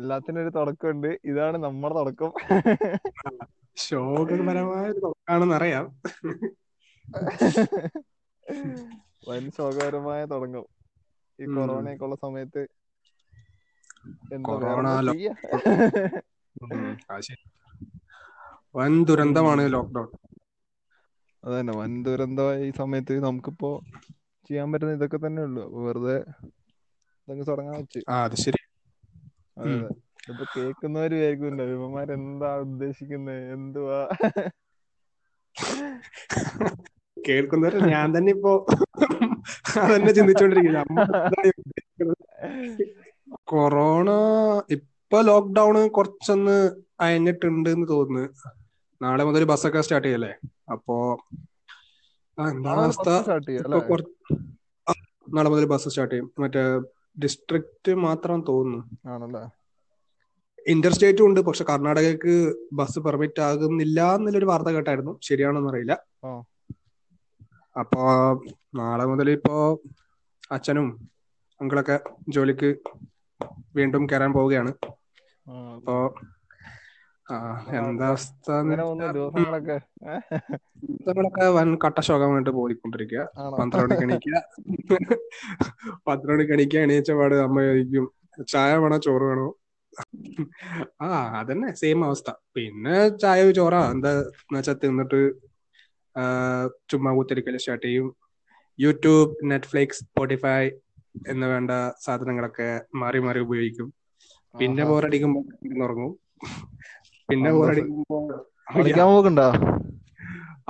എല്ലാത്തിനും ഒരു തുടക്കമുണ്ട്. ഇതാണ് നമ്മുടെ തുടക്കം. ശോകപരമായ ഒരു തുടക്കമാണെന്ന് അറിയാം. വൻ ശോകപരമായ തുടങ്ങും ഈ. കൊറോണയൊക്കെ ഉള്ള സമയത്ത് വൻ ദുരന്തമാണ് ലോക്ക്ഡൌൺ അതന്നെ വൻ ദുരന്തമായ ഈ സമയത്ത് നമുക്കിപ്പോ ചെയ്യാൻ പറ്റുന്ന ഇതൊക്കെ തന്നെ ഉള്ളു. വെറുതെ തുടങ്ങാൻ വെച്ച്. ആ അത് ശരി. ഇപ്പൊ കേൾക്കുന്നവര് വിചാരിക്കുന്നുണ്ട്? എന്താ ഉദ്ദേശിക്കുന്നത് എന്തുവാ? കേൾക്കുന്നവർ ഞാൻ തന്നെ ഇപ്പോ അതന്നെ ഉദ്ദേശിക്കുന്നത്? കൊറോണ ഇപ്പൊ ലോക്ക്ഡൌൺ കുറച്ചൊന്ന് അയഞ്ഞിട്ടുണ്ട് എന്ന് തോന്നുന്നു. നാളെ മുതൽ ബസ്സൊക്കെ സ്റ്റാർട്ട് ചെയ്യല്ലേ? അപ്പോ എന്താ എന്താണ് അവസ്ഥ നാളെ മുതൽ ബസ് സ്റ്റാർട്ട് ചെയ്യും. മറ്റേ ഡിസ്ട്രിക്റ്റ് മാത്രം തോന്നുന്നു. ആണല്ലേ? ഇന്റർ സ്റ്റേറ്റും ഉണ്ട്. പക്ഷെ കർണാടകക്ക് ബസ് പെർമിറ്റ് ആകുന്നില്ല എന്നുള്ളൊരു വാർത്ത കേട്ടായിരുന്നു. ശരിയാണോന്ന് അറിയില്ല. അപ്പൊ നാളെ മുതൽ ഇപ്പോ അച്ഛനും അങ്കിളൊക്കെ ജോലിക്ക് വീണ്ടും കയറാൻ പോവുകയാണ്. അപ്പോ എന്താ അവസ്ഥ ദിവസങ്ങളൊക്കെ. വൻ കട്ടശോകമായിട്ട് പോയിക്കൊണ്ടിരിക്കുക പന്ത്രണ്ട് മണിക്ക് എണീക്കുക പന്ത്രണ്ട് കണിക്ക എണീച്ച പാട് അമ്മ ചോദിക്കും ചായ വേണോ? ചോറ് വേണോ? ആ അതന്നെ സെയിം അവസ്ഥ. പിന്നെ ചായ ചോറാ. എന്താ വെച്ചാ തിന്നിട്ട് ചുമ്മാ കുത്തിരിക്കൽ സ്റ്റാർട്ട് ചെയ്യും. യൂട്യൂബ് നെറ്റ്ഫ്ലിക്സ് സ്പോട്ടിഫൈ എന്ന് വേണ്ട സാധനങ്ങളൊക്കെ മാറി മാറി ഉപയോഗിക്കും. പിന്നെ. ബോറടിക്കുമ്പോ ഉറങ്ങും പിന്നെ കളിക്കാൻ പോകണ്ടോ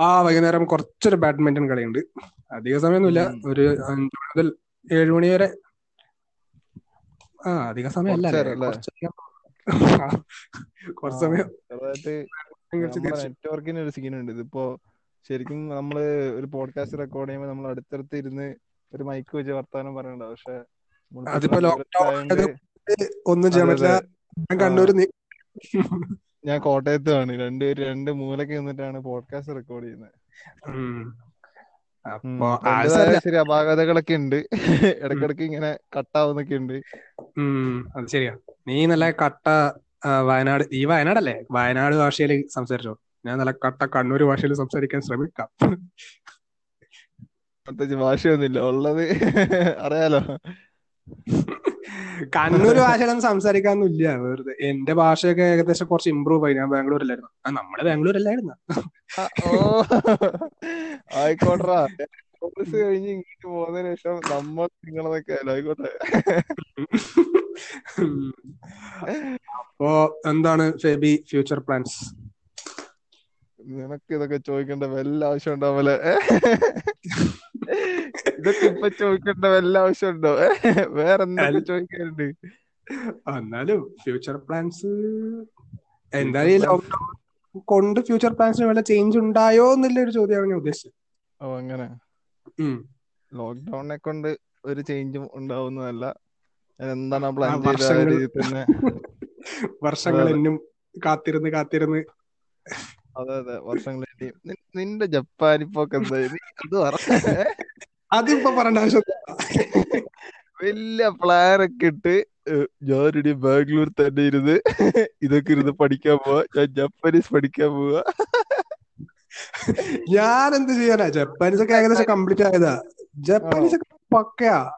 ആ വൈകുന്നേരം കുറച്ചൊരു ബാഡ്മിന്റൺ കളിയുണ്ട്. അധിക സമയമൊന്നുമില്ല ഒരു അഞ്ചു മുതൽ ഏഴു മണി വരെ. ആ അധിക സമയമല്ല കുറച്ച് സമയം. നെറ്റ്വർക്കിന് ഒരു സീനുണ്ട് ഇതിപ്പോ ശരിക്കും നമ്മൾ ഒരു പോഡ്കാസ്റ്റ് റെക്കോർഡ് ചെയ്യുമ്പോൾ നമ്മൾ അടുത്തടുത്ത് ഇരുന്ന് ഒരു മൈക്ക് വെച്ച് വർത്താനം പറയണ്ട. പക്ഷെ അതിപ്പോ ലോക്ക്ഡൌൺ ഒന്നും ചെയ്യാൻ പറ്റില്ല. കണ്ണൂർ ഞാൻ കോട്ടയത്താണ് രണ്ടുപേര് രണ്ട് മൂലക്ക് നിന്നിട്ടാണ് പോഡ്കാസ്റ്റ് റെക്കോർഡ് ചെയ്യുന്നത്. ശരി അപാകതകളൊക്കെ ഉണ്ട്. ഇടക്കിടക്ക് ഇങ്ങനെ കട്ടാവുന്നൊക്കെ ഉണ്ട് അത് ശരിയാ. നീ നല്ല കട്ട വയനാട് ഈ വയനാടല്ലേ? വയനാട് ഭാഷയിൽ സംസാരിച്ചോ? ഞാൻ നല്ല കട്ട കണ്ണൂർ ഭാഷയിൽ സംസാരിക്കാൻ ശ്രമിക്കാം. പ്രത്യേകിച്ച് ഭാഷയൊന്നുമില്ല. ഉള്ളത് അറിയാലോ. കണ്ണൂർ ഭാഷയിലൊന്നും സംസാരിക്കാനൊന്നുമില്ല. വെറുതെ എന്റെ ഭാഷയൊക്കെ ഏകദേശം കുറച്ച് ഇമ്പ്രൂവ് ആയി. ഞാൻ ബാംഗ്ലൂരിലായിരുന്നു. ആ നമ്മൾ ബാംഗ്ലൂർ അല്ലായിരുന്നു ഓ. ആയിക്കോട്ടെടാ. കോഴ്സ് കഴിഞ്ഞ് ഇങ്ങോട്ട് പോകുന്നതിന് ശേഷം നമ്മൾ നിങ്ങളതൊക്കെ ആയിക്കോട്ടെ. അപ്പോ എന്താണ് ഫേബി ഫ്യൂച്ചർ പ്ലാൻസ് നിനക്ക് ഇതൊക്കെ ചോദിക്കേണ്ട വല്ല ആവശ്യം ഉണ്ടോ പോലെ ഇതൊക്കെ ഇപ്പൊ ചോദിക്കേണ്ട വല്ല ആവശ്യം ഉണ്ടോ? വേറെ എന്തൊക്കെ ചോദിക്കാറുണ്ട് എന്നാലും ഫ്യൂച്ചർ പ്ലാൻസ് എന്തായാലും ലോക്ക്ഡൌൺ കൊണ്ട് ഫ്യൂച്ചർ പ്ലാൻസിന് വല്ല ചേഞ്ച് ഉണ്ടായോ എന്നുള്ള ഒരു ചോദ്യമാണ് ഞാൻ ഉദ്ദേശിച്ചത്. ഓ അങ്ങനെ. ലോക്ക്ഡൌണിനെ കൊണ്ട് ഒരു ചേഞ്ചും ഉണ്ടാവുന്നതല്ല. എന്താണ് പ്ലാൻ ചെയ്തത് ചെയ്ത തന്നെ? വർഷങ്ങൾ. എന്നും കാത്തിരുന്ന് കാത്തിരുന്ന്. അതെ അതെ. വർഷങ്ങളായിട്ട്. നിന്റെ എന്തായി നീ അത് അതിപ്പോ പറയേണ്ട ആവശ്യം വലിയ പ്ലാനൊക്കെ ഇട്ട് ഞാൻ ഞാനിനി ബാംഗ്ലൂർ തന്നെ ഇരുന്ന് ഇതൊക്കെ ഇരുന്ന് പഠിക്കാൻ പോവാ. ഞാൻ ജപ്പാനീസ് പഠിക്കാൻ പോവാ. ഞാൻ എന്ത് ചെയ്യാനാ? ജപ്പാനീസ് ഒക്കെ ഏകദേശം കംപ്ലീറ്റ് ആയതാ. ജപ്പാനീസ് ഒക്കെ പക്കയാ.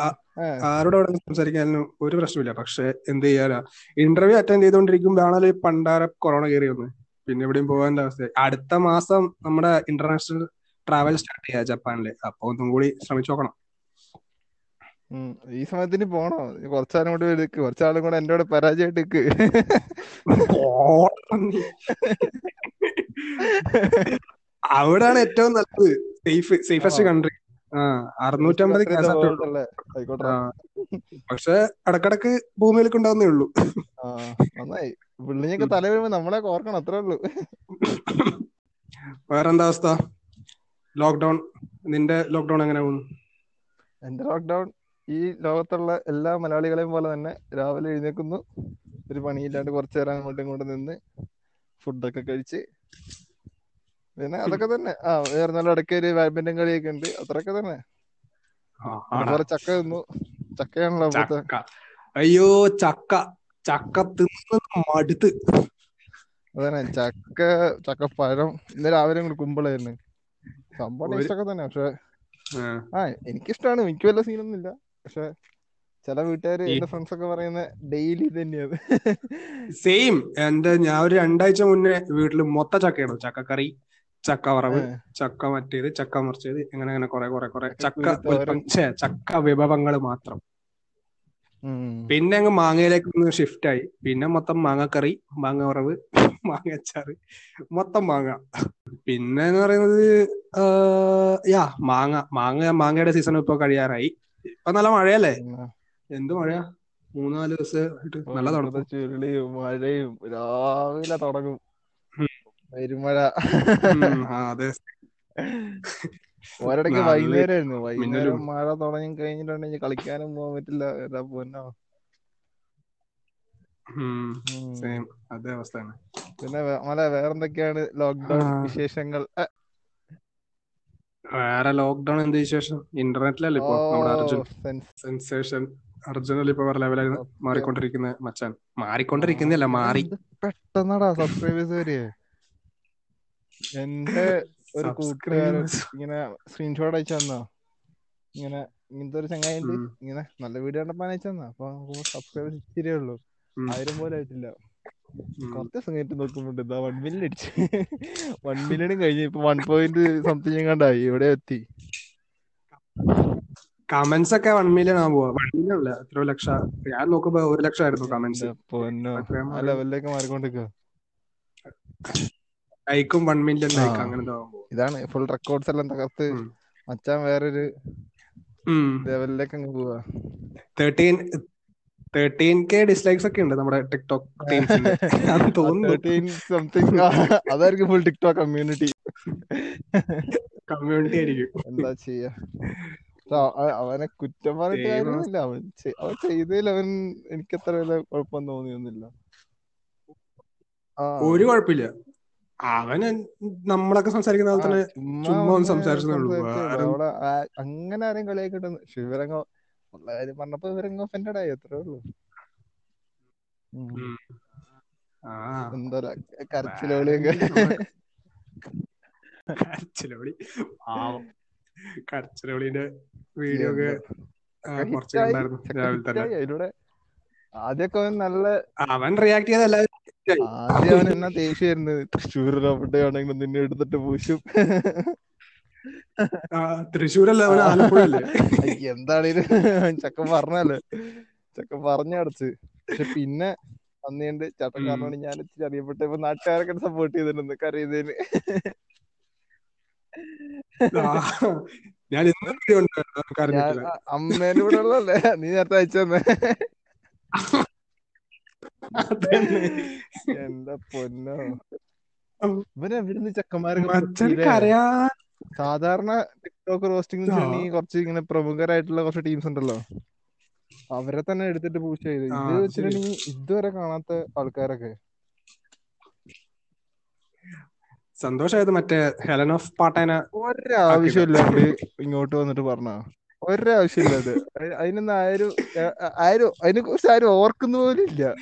ആ- ഏ, ആരോട് അവിടെ സംസാരിക്കാനും ഒരു പ്രശ്നമില്ല പക്ഷെ എന്ത് ചെയ്യാനാ? ഇന്റർവ്യൂ അറ്റൻഡ് ചെയ്തോണ്ടിരിക്കും ഈ പണ്ടാര കൊറോണ കയറി വന്ന് പിന്നെ എവിടെയും പോകാൻ അവസ്ഥ. അടുത്ത മാസം നമ്മുടെ ഇന്റർനാഷണൽ ട്രാവൽ സ്റ്റാർട്ട് ചെയ്യാ ജപ്പാനിൽ. അപ്പൊ ഒന്നും കൂടി ശ്രമിച്ചു നോക്കണം. ഈ സമയത്തിന് പോണോ. കുറച്ചാലും കൂടി എടുക്ക് കുറച്ചാളും കൂടെ എന്റെ കൂടെ പരാജയമായിട്ട് നിക്ക്. അവിടാണ് ഏറ്റവും നല്ലത്. സേഫ് സേഫസ്റ്റ് കൺട്രി അറുന്നൂറ്റമ്പത് പക്ഷെ ഇടക്കിടക്ക് ഭൂമിയിലേക്ക് ഉണ്ടാവുന്നേ ഉള്ളൂ. നന്നായി. പിള്ളിഞ്ഞൊക്കെ തല വരുമ്പോ നമ്മളെ ഓർക്കണം അത്രേ ഉള്ളൂ. വേറെന്താ അവസ്ഥ? ലോക്ക്ഡൌൺ നിന്റെ ലോക്ക്ഡൌൺ എങ്ങനെ പോകുന്നു? എന്റെ ലോക്ക്ഡൌൺ ഈ ലോകത്തുള്ള എല്ലാ മലയാളികളെയും പോലെ തന്നെ രാവിലെ എഴുന്നേൽക്കുന്നു. ഒരു പണിയില്ലാണ്ട് കുറച്ചു നേരം അങ്ങോട്ടും ഇങ്ങോട്ടും നിന്ന് ഫുഡൊക്കെ കഴിച്ച് പിന്നെ അതൊക്കെ തന്നെ. ആ വേറെ നല്ല ഇടയ്ക്ക് ഒരു ബാഡ്മിന്റൺ കളിയൊക്കെ ഉണ്ട്. അത്രയൊക്കെ തന്നെ. വേറെ. ചക്ക തിന്നു. ചക്കയാണല്ലോ അയ്യോ ചക്ക. ചക്ക തിന്ന് മടുത്ത്. അതന്നെ. ചക്ക ചക്ക പഴം ഇന്ന് രാവിലെ കൂടി കുമ്പളായിരുന്നു. സംഭവം ഇഷ്ടമൊക്കെ തന്നെ. പക്ഷെ ആ. എനിക്കിഷ്ടമാണ് എനിക്ക് വല്ല സീനൊന്നും ഇല്ല. പക്ഷെ ചില വീട്ടുകാര് എന്റെ ഫ്രണ്ട്സ് ഒക്കെ പറയുന്ന ഡെയിലി തന്നെയാണ് സെയിം എന്റെ ഞാൻ ഒരു രണ്ടാഴ്ച മുന്നേ വീട്ടിൽ മൊത്ത ചക്കയാണ് ചക്കക്കറി ചക്ക വറവ് ചക്ക മറ്റേത് ചക്ക മുറിച്ചത് ഇങ്ങനെ അങ്ങനെ കുറെ കുറെ കുറെ. ചക്ക. ചക്ക വിഭവങ്ങൾ മാത്രം. പിന്നെ അങ്ങ് മാങ്ങയിലേക്ക് ഒന്ന് ഷിഫ്റ്റ് ആയി. പിന്നെ മൊത്തം മാങ്ങക്കറി മാങ്ങ വറവ് മാങ്ങ അച്ചാറ് മൊത്തം മാങ്ങ. പിന്നെ എന്ന് പറയുന്നത് യാ മാങ്ങ. മാങ്ങ മാങ്ങയുടെ സീസൺ ഇപ്പൊ കഴിയാറായി. ഇപ്പൊ നല്ല മഴയല്ലേ? എന്ത് മഴയാ? മൂന്നാൽ ദിവസമായിട്ട് നല്ല തുടങ്ങും മഴയും രാവിലെ തുടങ്ങും. പെരുമഴ. അതെ. ഒരിടയ്ക്ക് വൈകുന്നേരമായിരുന്നു വൈകുന്നേരം. മഴ തുടങ്ങി കഴിഞ്ഞിട്ടുണ്ടെങ്കിൽ കളിക്കാനും പോകാൻ പറ്റില്ല. എന്താ പൊന്നോ? സെയിം അതേ അവസ്ഥയാണ്. പിന്നെ മല വേറെന്തൊക്കെയാണ് ലോക്ക്ഡൌൺ വിശേഷങ്ങൾ? വേറെ ലോക്ക്ഡൌൺ എന്ത് വിശേഷം? ഇന്റർനെറ്റിലല്ലേ ഇപ്പൊ നമ്മുടെ അർജുൻ. സെൻസേഷൻ. അർജുൻ ഇപ്പൊ വേറെ ലെവലായി. മാറിക്കൊണ്ടിരിക്കുന്ന. മച്ചാൻ. മാറിക്കൊണ്ടിരിക്കുന്നില്ല മാറി. പെട്ടെന്നടാ സബ്സ്ക്രൈബേഴ്സ് വരെ? എന്റെ ഒരു കൂട്ടുകാരൻ. ഇങ്ങനെ സ്ക്രീൻഷോട്ട് അയച്ചു തന്നാ? ഇങ്ങനെ ഇങ്ങനത്തെ ഒരു ചങ്ങായിണ്ട് ഇങ്ങനെ നല്ല വീഡിയോ കണ്ടപ്പോ അയച്ചു തന്നാ? അപ്പൊ സബ്സ്ക്രൈബേഴ്സ് ഇച്ചിരിയേ ഉള്ളൂ. ആയിരം പോലും ആയിട്ടില്ല. കുറച്ച് ദിവസം കഴിഞ്ഞിട്ട് നോക്കുമ്പോണ്ട് ഇതാ വൺ മില്യൺ അടിച്ചു. വൺ മില്യണും കഴിഞ്ഞു ഇപ്പൊ വൺ പോയിന്റ് സംതിങ് കണ്ടായി ഇവിടെ എത്തി. കമന്റ്സ് ഒക്കെ വൺ മില്യൺ ആവുമോ? പോവാ വൺ മില്യൺ അല്ല. എത്ര ലക്ഷം? ഞാൻ നോക്കുമ്പോ ഒരു ലക്ഷം ആയിരുന്നു കമന്റ്സ് ലെവലിലേക്ക് മാറിക്കൊണ്ടിരിക്കുക ലൈക്കും വൺ മില്യൺ ലൈക്ക് അങ്ങനെ ഇതാണ് ഫുൾ റെക്കോർഡ്സ് എല്ലാം തകർത്ത്. മച്ചാൻ വേറൊരു ലെവലിലേക്ക് അങ്ങ് പോവാ. തേർട്ടീൻ തേർട്ടീൻ കെ ഡിസ്ലൈക്സ് ഒക്കെ ഉണ്ട് നമ്മുടെ ടിക്ടോക്ക് സംതിങ് അതായിരിക്കും ഫുൾ ടിക്ടോക്ക് കമ്മ്യൂണിറ്റി കമ്മ്യൂണിറ്റി ആയിരിക്കും. എന്താ ചെയ്യാ? അവനെ കുറ്റം പറഞ്ഞിട്ട്. കാര്യമൊന്നുമില്ല. അവൻ അവൻ ചെയ്തതിൽ അവൻ എനിക്ക് അത്ര വലിയ കുഴപ്പം തോന്നിയൊന്നുമില്ല. ഒരു കുഴപ്പമില്ല. അവന് നമ്മളൊക്കെ സംസാരിക്കുന്ന പോലെ തന്നെ ചുമ്മാ ഒന്ന് സംസാരിച്ചേ അങ്ങനെ ആരെയും കളിയാക്കിട്ട് ശിവരംഗോ കാര്യം പറഞ്ഞപ്പോ ഇവരങ്ങ് ഒഫൻഡഡ് ആയി അത്രേ ഉള്ളൂ എന്താ കരച്ചിലോളിയൊക്കെ കരച്ചിലോളി പാവം കരച്ചിലോളിന്റെ വീഡിയോ ഒക്കെ കുറച്ച് കണ്ടായിരുന്നു രാവിലെ തന്നെ ആദ്യമൊക്കെ അവൻ നല്ല അവൻ റിയാക്ട് ചെയ്ത എല്ലാവരും ആദ്യം അവൻ എന്നാ ദേഷ്യമായിരുന്നു? തൃശ്ശൂർ റബ്ബിട്ടാണെങ്കിൽ നിന്നെ എടുത്തിട്ട് പൂശും. തൃശ്ശൂരല്ല അവൻ ആലപ്പുഴ അല്ലേ അയ്യ, എന്താണ് ഇത് ചക്കൻ പറഞ്ഞല്ലേ ചക്കൻ പറഞ്ഞടച്ച് പക്ഷെ പിന്നെ വന്നിട്ട് ചട്ടൻ. കാരണമാണ് ഞാൻ ഇച്ചിരി അറിയപ്പെട്ടെ. ഇപ്പൊ നാട്ടുകാരൊക്കെ സപ്പോർട്ട് ചെയ്തിട്ടുണ്ട് കറിയതിന് ഞാൻ അമ്മേന്റെ കൂടെ ഉള്ളതല്ലേ? നീ നേരത്തെ അയച്ചു തന്നെ എന്റെ പൊന്നോ? ഇവിടുന്ന് ചെക്കന്മാരൊക്കെ സാധാരണ ടിക്ടോക്ക് റോസ്റ്റിംഗ് കുറച്ച് ഇങ്ങനെ പ്രമുഖരായിട്ടുള്ള കുറച്ച് ടീംസ് ഉണ്ടല്ലോ. അവരെ തന്നെ എടുത്തിട്ട് പൂച്ച ചെയ്ത്. ഇത് വെച്ചിട്ടുണ്ടെങ്കിൽ ഇതുവരെ കാണാത്ത ആൾക്കാരൊക്കെ. സന്തോഷായത് മറ്റേ ഹെലൻ ഓഫ് പാട്ടേന ഒരാവശ്യമില്ലാണ്ട് ഇങ്ങോട്ട് വന്നിട്ട് പറഞ്ഞ? ഒരാവശ്യമില്ലാതെ. അത് അതിനൊന്നും ആരും ആരും അതിനെ കുറിച്ച് ആരും ഓർക്കുന്ന പോലും ഇല്ല.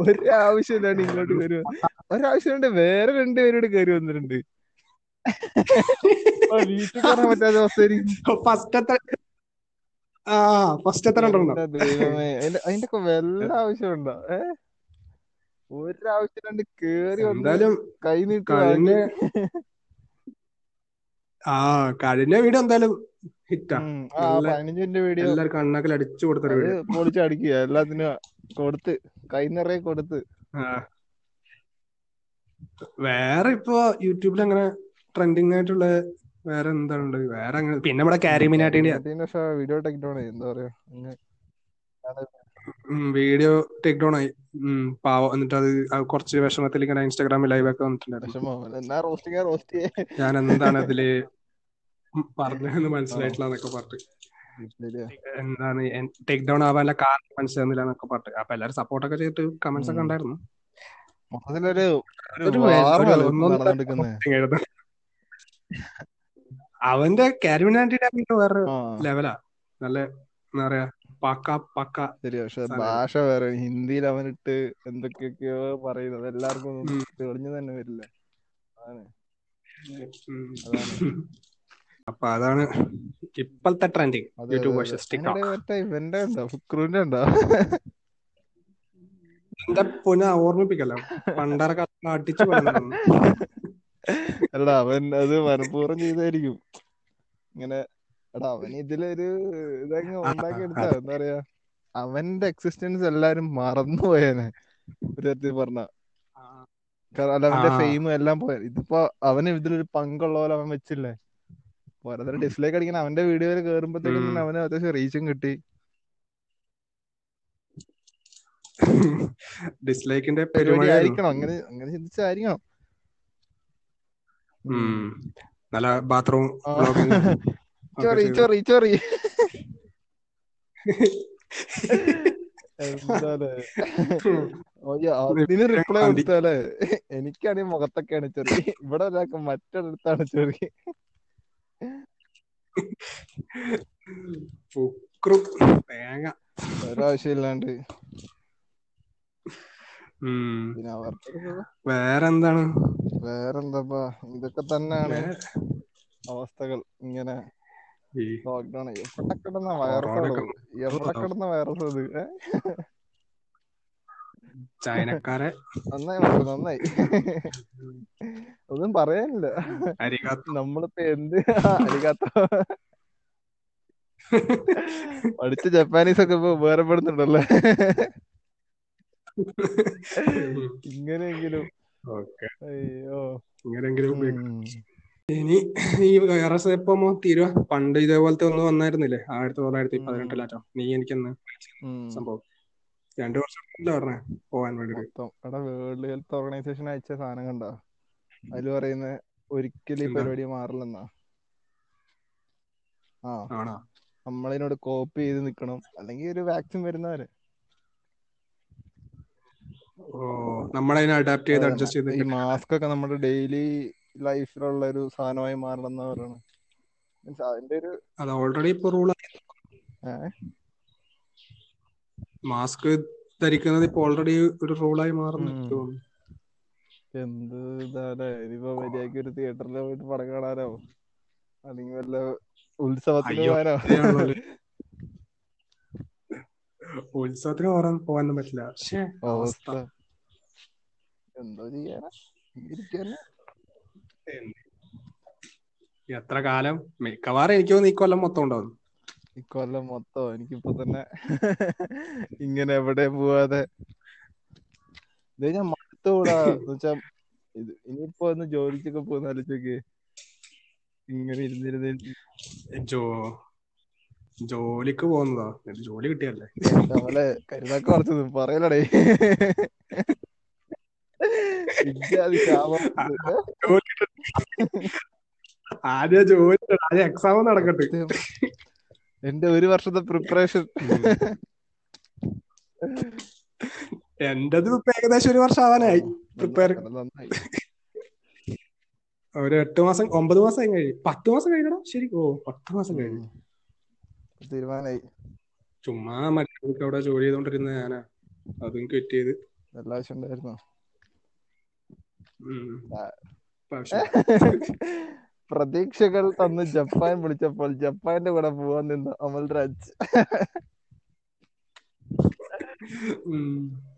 ഒരാവശ്യമില്ലാണ്ട് ഇങ്ങോട്ട് കയറി ഒരാവശ്യമുണ്ട് വേറെ രണ്ടുപേരോട് കയറി വന്നിട്ടുണ്ട്. വീട്ടിൽ കയറാൻ പറ്റാത്ത അവസ്ഥ അതിന്റെ ഒക്കെ വല്ല ആവശ്യമുണ്ടോ? ഏ? ഒരാവശ്യമില്ലാണ്ട് കേറി വന്നാലും കൈ നീട്ടി. ആ കഴിഞ്ഞ വീഡിയോ എന്തായാലും ഹിറ്റാ. എല്ലാവർക്കും അടിച്ചു കൊടുത്തൊരു വീഡിയോ. പൊളിച്ചടിക്കുക എല്ലാത്തിനും കൊടുത്ത്. കൈ നിറയെ കൊടുത്ത്. ആ. വേറെ ഇപ്പൊ യൂട്യൂബിൽ അങ്ങനെ ട്രെൻഡിങ് ആയിട്ടുള്ള വേറെ എന്താണ് വേറെ അങ്ങനെ പിന്നെ നമ്മുടെ കാരിമിനാട്ടിന്റെ വീഡിയോ എന്താ പറയാ? വീഡിയോ ടേക്ക് ഡൗൺ ആയി. പാവം. എന്നിട്ട് അത് കുറച്ച് വിഷമത്തിൽ ഇങ്ങനെ ഇൻസ്റ്റാഗ്രാമിൽ ലൈവ് ഒക്കെ വന്നിട്ടുണ്ടായിരുന്നു. ഞാൻ എന്താണ് അതിൽ പറഞ്ഞതെന്ന് മനസ്സിലായിട്ടില്ല എന്നൊക്കെ പറഞ്ഞു എന്താണ് ടേക്ക് ഡൗൺ ആവാനുള്ള കാരണം മനസ്സിലാകുന്നില്ല എന്നൊക്കെ പറഞ്ഞു അപ്പൊ എല്ലാരും സപ്പോർട്ടൊക്കെ ചെയ്തിട്ട് കമന്റ്സ് ഒക്കെ. ഉണ്ടായിരുന്നു. അവന്റെ കാരിമിനാട്ടിന്റെ വേറെ ലെവലാ നല്ല എന്താ പറയാ പക്ക പക്ക ശരി പക്ഷെ. ഭാഷ വേറെ. ഹിന്ദിയിൽ അവനിട്ട് എന്തൊക്കെയൊക്കെയോ പറയുന്നത്. എല്ലാവർക്കും തെളിഞ്ഞു തന്നെ വരില്ല. അപ്പൊ അതാണ് ഇപ്പോഴത്തെ ട്രെൻഡിങ് യൂട്യൂബ് ഇവന്റെ ഉണ്ടോ ഫുക്രുവിന്റെ ഉണ്ടോ എന്റെ പുന ഓർമ്മിപ്പിക്കല്ലോ. പണ്ടറ കഥ അടിച്ചു അല്ല അവൻ അത് മനഃപൂർവം ചെയ്തായിരിക്കും. ഇങ്ങനെ എടാ അവൻ ഇതിലൊരു ഇതങ്ങ് ആ, ഉണ്ടാക്കി എടുത്ത അതെ. എന്താ പറയാ? അവന്റെ എക്സിസ്റ്റൻസ് എല്ലാരും മറന്നു പോയേനെ ഒരു തരത്തിൽ പറഞ്ഞ. കാരണം അല്ല അവന്റെ. ഫെയിമും എല്ലാം പോയ. ഇതിപ്പോ അവന് ഇതിലൊരു പങ്കുള്ള പോലെ അവൻ വെച്ചില്ലേ? ഓരോരുത്തർ ഡിസ്ലൈക്ക് അടിക്കണം അവന്റെ വീഡിയോയിൽ കേറുമ്പോഴത്തേക്കും. തന്നെ അവന് അത്യാവശ്യം റീച്ചും കിട്ടി. ഡിസ്ലൈക്കിന്റെ പരിപാടി ആയിരിക്കണം. അങ്ങനെ അങ്ങനെ ചിന്തിച്ചായിരിക്കണം. ഉം. നല്ല ബാത്റൂം curi, എന്താലേ ഓയ്യ, അതിന് റിപ്ലൈ കൊടുത്താലേ എനിക്കാണെങ്കിൽ മുഖത്തൊക്കെയാണ് ചെറി ഇവിടെ ഒരാൾക്ക് മറ്റൊരിടത്താണ് ചെറി തേങ്ങ. ഒരാവശ്യമില്ലാണ്ട്. വേറെന്താണ്? വേറെന്താപ്പാ? ഇതൊക്കെ തന്നെയാണ് അവസ്ഥകൾ. ഇങ്ങനെ ലോക്ക്ഡൌൺ. എവിടെ കിടന്ന വൈറസ് എവിടെ കിടന്ന വൈറസ് അത്? ചൈനക്കാരെ നന്നായി നന്നായി. ഒന്നും പറയാനില്ല. നമ്മളിപ്പോ എന്ത്? അരികാത്ത? പഠിച്ച ജപ്പാനീസ് ഒക്കെ ഇപ്പൊ ഉപകാരപ്പെടുന്നുണ്ടല്ലേ. ഇങ്ങനെയെങ്കിലും. അയ്യോ. ഉം. ഇനി ഈ വൈറസ് എപ്പോ തീരുവ. പണ്ട് ഇതേപോലത്തെ ഒന്ന് വന്നായിരുന്നില്ലേ? ആയിരത്തി തൊള്ളായിരത്തി. പതിനെട്ടിലാറ്റോ നീ എനിക്കെന്ന് സംഭവം. രണ്ടു വർഷം പറഞ്ഞ പോവാൻ വേണ്ടി വേൾഡ് ഹെൽത്ത് ഓർഗനൈസേഷൻ അയച്ച സാധനം കണ്ടോ? അതിൽ പറയുന്ന ഒരിക്കലും ഈ പരിപാടി മാറില്ലെന്നാ. ആ. ആണോ? നമ്മളിതിനോട് കോപ്പി ചെയ്ത് നിക്കണം. അല്ലെങ്കിൽ ഒരു വാക്സിൻ വരുന്നവരെ. ഓ നമ്മളതിനെ അഡാപ്റ്റ് ചെയ്ത് അഡ്ജസ്റ്റ് അഡ്ജസ്റ്റ് ഈ ചെയ്ത് മാസ്ക് ഒക്കെ നമ്മുടെ ഡെയിലി ലൈഫിലുള്ള ഒരു സാധനമായി മാറണമെന്ന് പറയുന്നത് മീൻസ് അതിന്റെ ഒരു അത് ഓൾറെഡി ഇപ്പൊ റൂൾ? മാസ്ക് ധരിക്കുന്നത് ഇപ്പൊ ഓൾറെഡി ഒരു റൂളായി മാറുന്നു. എന്ത് ഇതാലേ ഇനിയിപ്പോ മര്യാദയ്ക്ക് ഒരു തിയേറ്ററിൽ പോയിട്ട് പടം കാണാനോ? അല്ലെങ്കിൽ വല്ല ഉത്സവത്തിന് പോകാനോ? ഉത്സവത്തിന് പോകാൻ പോകാനൊന്നും പറ്റില്ല. എന്തോ ചെയ്യാനാ? ഇരിക്കന്നെ എത്ര കാലം? മിക്കവാറും എനിക്ക് തോന്നുന്നു ഈ കൊല്ലം മൊത്തം ഉണ്ടാവും. ഇക്കൊല്ലം മൊത്തം. എനിക്കിപ്പോ തന്നെ ഇങ്ങനെ എവിടെ പോവാതെ. ഞാൻ മടുത്തുകൂടാ എന്നുവെച്ചാ ഇത് ഇനിയിപ്പോ ഒന്ന് ജോലിക്കൊക്കെ പോകുന്ന ആലോചിച്ചോക്ക്. ഇങ്ങനെ ഇരുന്നിരുന്ന് ജോ ജോലിക്ക് പോകുന്നതാ. ജോലി കിട്ടിയല്ലേ നമ്മളെ കരുതാക്ക കുറച്ചത് പറയലടേ. ആദ്യം ജോലി ആദ്യം എക്സാം നടക്കട്ടെ. എന്റെ ഒരു വർഷത്തെ പ്രിപ്പറേഷൻ എന്റത് ഇപ്പൊ ഏകദേശം ഒരു വർഷം ആവാനായി. പ്രിപ്പയർ ഒരു എട്ട് മാസം ഒമ്പത് മാസം കഴിഞ്ഞു പത്ത് മാസം കഴിഞ്ഞടാ. ശരി ഓ പത്ത് മാസം കഴിഞ്ഞു. തീരുമാനായി. ചുമ്മാ മറ്റേ അവിടെ ജോലി ചെയ്തോണ്ടിരുന്ന ഞാനാ. അതും ക്വിറ്റ് ചെയ്ത്. എല്ലാ ആവശ്യം ഉണ്ടായിരുന്നോ ഉം. ആ. ഇപ്പൊ ആവശ്യം. പ്രതീക്ഷകൾ തന്ന് ജപ്പാൻ വിളിച്ചപ്പോൾ ജപ്പാന്റെ കൂടെ പോവാൻ നിന്ന് അമൽ രാജ്.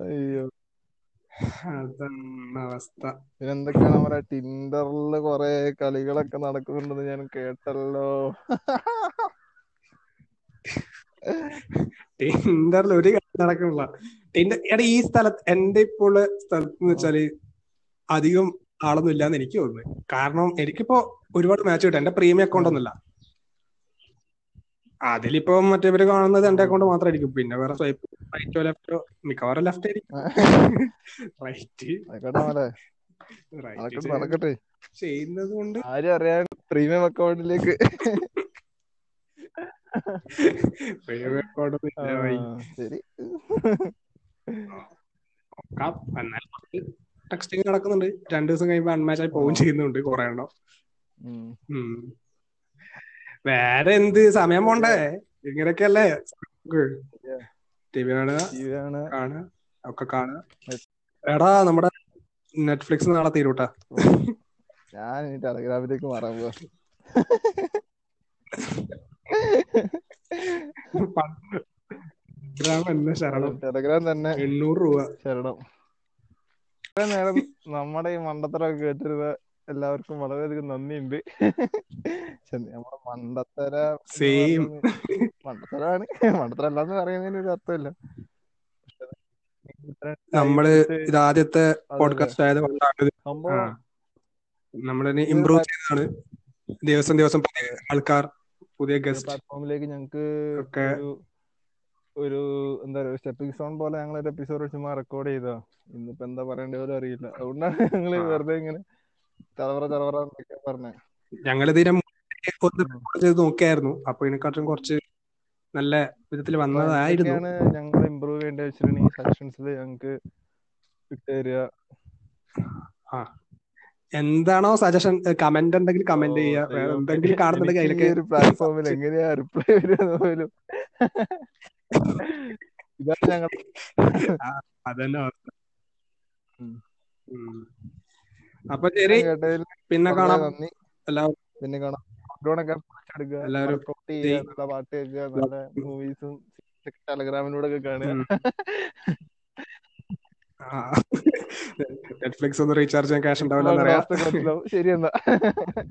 അയ്യോ. അവസ്ഥ. പിന്നെന്തൊക്കെയാണ് നമ്മുടെ ടിൻഡറിൽ കൊറേ കളികളൊക്കെ നടക്കുന്നുണ്ടെന്ന് ഞാൻ കേട്ടല്ലോ. ടിൻഡറിൽ ഒരു കളി നടക്കുന്നില്ല. ടിൻഡർ എടാ ഈ സ്ഥലത്ത് എന്റെ ഇപ്പോൾ സ്ഥലത്ത് എന്ന് വെച്ചാൽ അധികം ആളൊന്നും ഇല്ലാന്ന് എനിക്ക് തോന്നുന്നു. കാരണം എനിക്കിപ്പോ ഒരുപാട് മാച്ച് കിട്ടും. എന്റെ പ്രീമിയം അക്കൗണ്ട് ഒന്നുമില്ല. അതിലിപ്പോ മറ്റേവര് കാണുന്നത് എന്റെ അക്കൗണ്ട് മാത്രമായിരിക്കും. പിന്നെ വേറെ സ്വൈപ്പ് റൈറ്റോ ലെഫ്റ്റോ മിക്കവാറും ലെഫ്റ്റ് ആയിരിക്കും. റൈറ്റ് ചെയ്യുന്നത് കൊണ്ട് ആരും അറിയാൻ പ്രീമിയം അക്കൗണ്ടിലേക്ക് പ്രീമിയം അക്കൗണ്ട്. ശരി. എന്നാലും ടെക്സ്റ്റിംഗ് നടക്കുന്നുണ്ട്. രണ്ടു ദിവസം കഴിയുമ്പോ അൺമാച്ച് ആയി പോവുകയും ചെയ്യുന്നുണ്ട് കുറെ എണ്ണം. വേറെ എന്ത് സമയം പോണ്ടേ? ഇങ്ങനെയൊക്കെയല്ലേ? അല്ലേ വി കാണുക ടി വി കാണുക ഒക്കെ കാണുക. എടാ നമ്മുടെ നെറ്റ്ഫ്ലിക്സ് നാളെ തീരൂട്ടാ. ഞാൻ ടെലഗ്രാമിലേക്ക് മാറാൻ പോവാ. ശരണം. ടെലഗ്രാം തന്നെ എണ്ണൂറ് രൂപ. ശരണം. ഇത്രയും നേരം നമ്മുടെ ഈ മണ്ടത്തരമൊക്കെ കേട്ടിരുന്ന എല്ലാവർക്കും വളരെയധികം നന്ദിയുണ്ട്. നമ്മുടെ മണ്ടത്തര സെയിം മണ്ടത്തരമാണ് മണ്ടത്തരാണ്. മണ്ടത്തരം അല്ലാന്ന് പറയുന്നതിന് ഒരു അർത്ഥമില്ല. നമ്മൾ ഇത് ആദ്യത്തെ പോഡ്കാസ്റ്റ് ആയത് കൊണ്ടാണ് നമ്മളിനി ഇമ്പ്രൂവ് ചെയ്തതാണ്. ദിവസം ദിവസം ആൾക്കാർ പുതിയ ഗസ്റ്റ് പ്ലാറ്റ്ഫോമിലേക്ക് ഞങ്ങൾക്ക് ഒരു എന്താ പറയുക സ്റ്റെപ്പിംഗ് സോൺ പോലെ ഞങ്ങൾ ഒരു എപ്പിസോഡ് ചുമ്മാ റെക്കോർഡ് ചെയ്തോ. ഇന്നിപ്പോ എന്താ പറയേണ്ടി പോലും അറിയില്ല. അതുകൊണ്ടാണ് ഞങ്ങൾ വെറുതെ ഇങ്ങനെ ചറവറ ചറവറ എന്നൊക്കെ പറഞ്ഞേ. ഞങ്ങൾ ഇതിനെ ചെയ്ത് നോക്കിയായിരുന്നു. അപ്പൊ ഇതിനെക്കാട്ടും കുറച്ച് നല്ല വിധത്തിൽ വന്നതായിരുന്നു. ഞങ്ങൾ ഇമ്പ്രൂവ് ചെയ്യേണ്ട വെച്ചിട്ടുണ്ടെങ്കിൽ സജഷൻസിൽ ഞങ്ങൾക്ക് ഇട്ടുതരിക എന്താണോ സജഷൻ കമന്റ് ഉണ്ടെങ്കിൽ കമന്റ് ചെയ്യുക. വേറെ എന്തെങ്കിലും കാണുന്നുണ്ടെങ്കിൽ അതിലൊക്കെ ഒരു പ്ലാറ്റ്ഫോമിൽ എങ്ങനെയാ റിപ്ലൈ വരിക പോലും. ഇതാണ് ഞങ്ങൾ അതന്നെ. അപ്പൊ ശരി പിന്നെ കാണാം. എല്ലാവരും പിന്നെ കാണാം. എല്ലാവരും നല്ല പാട്ട് കേൾക്കുക നല്ല മൂവീസും ടെലഗ്രാമിലൂടെ ഒക്കെ കാണുക. നെറ്റ്ഫ്ലിക്സ് ഒന്ന് റീചാർജ് ചെയ്യാൻ ക്യാഷ് ഉണ്ടാവില്ല ശരി എന്നാ.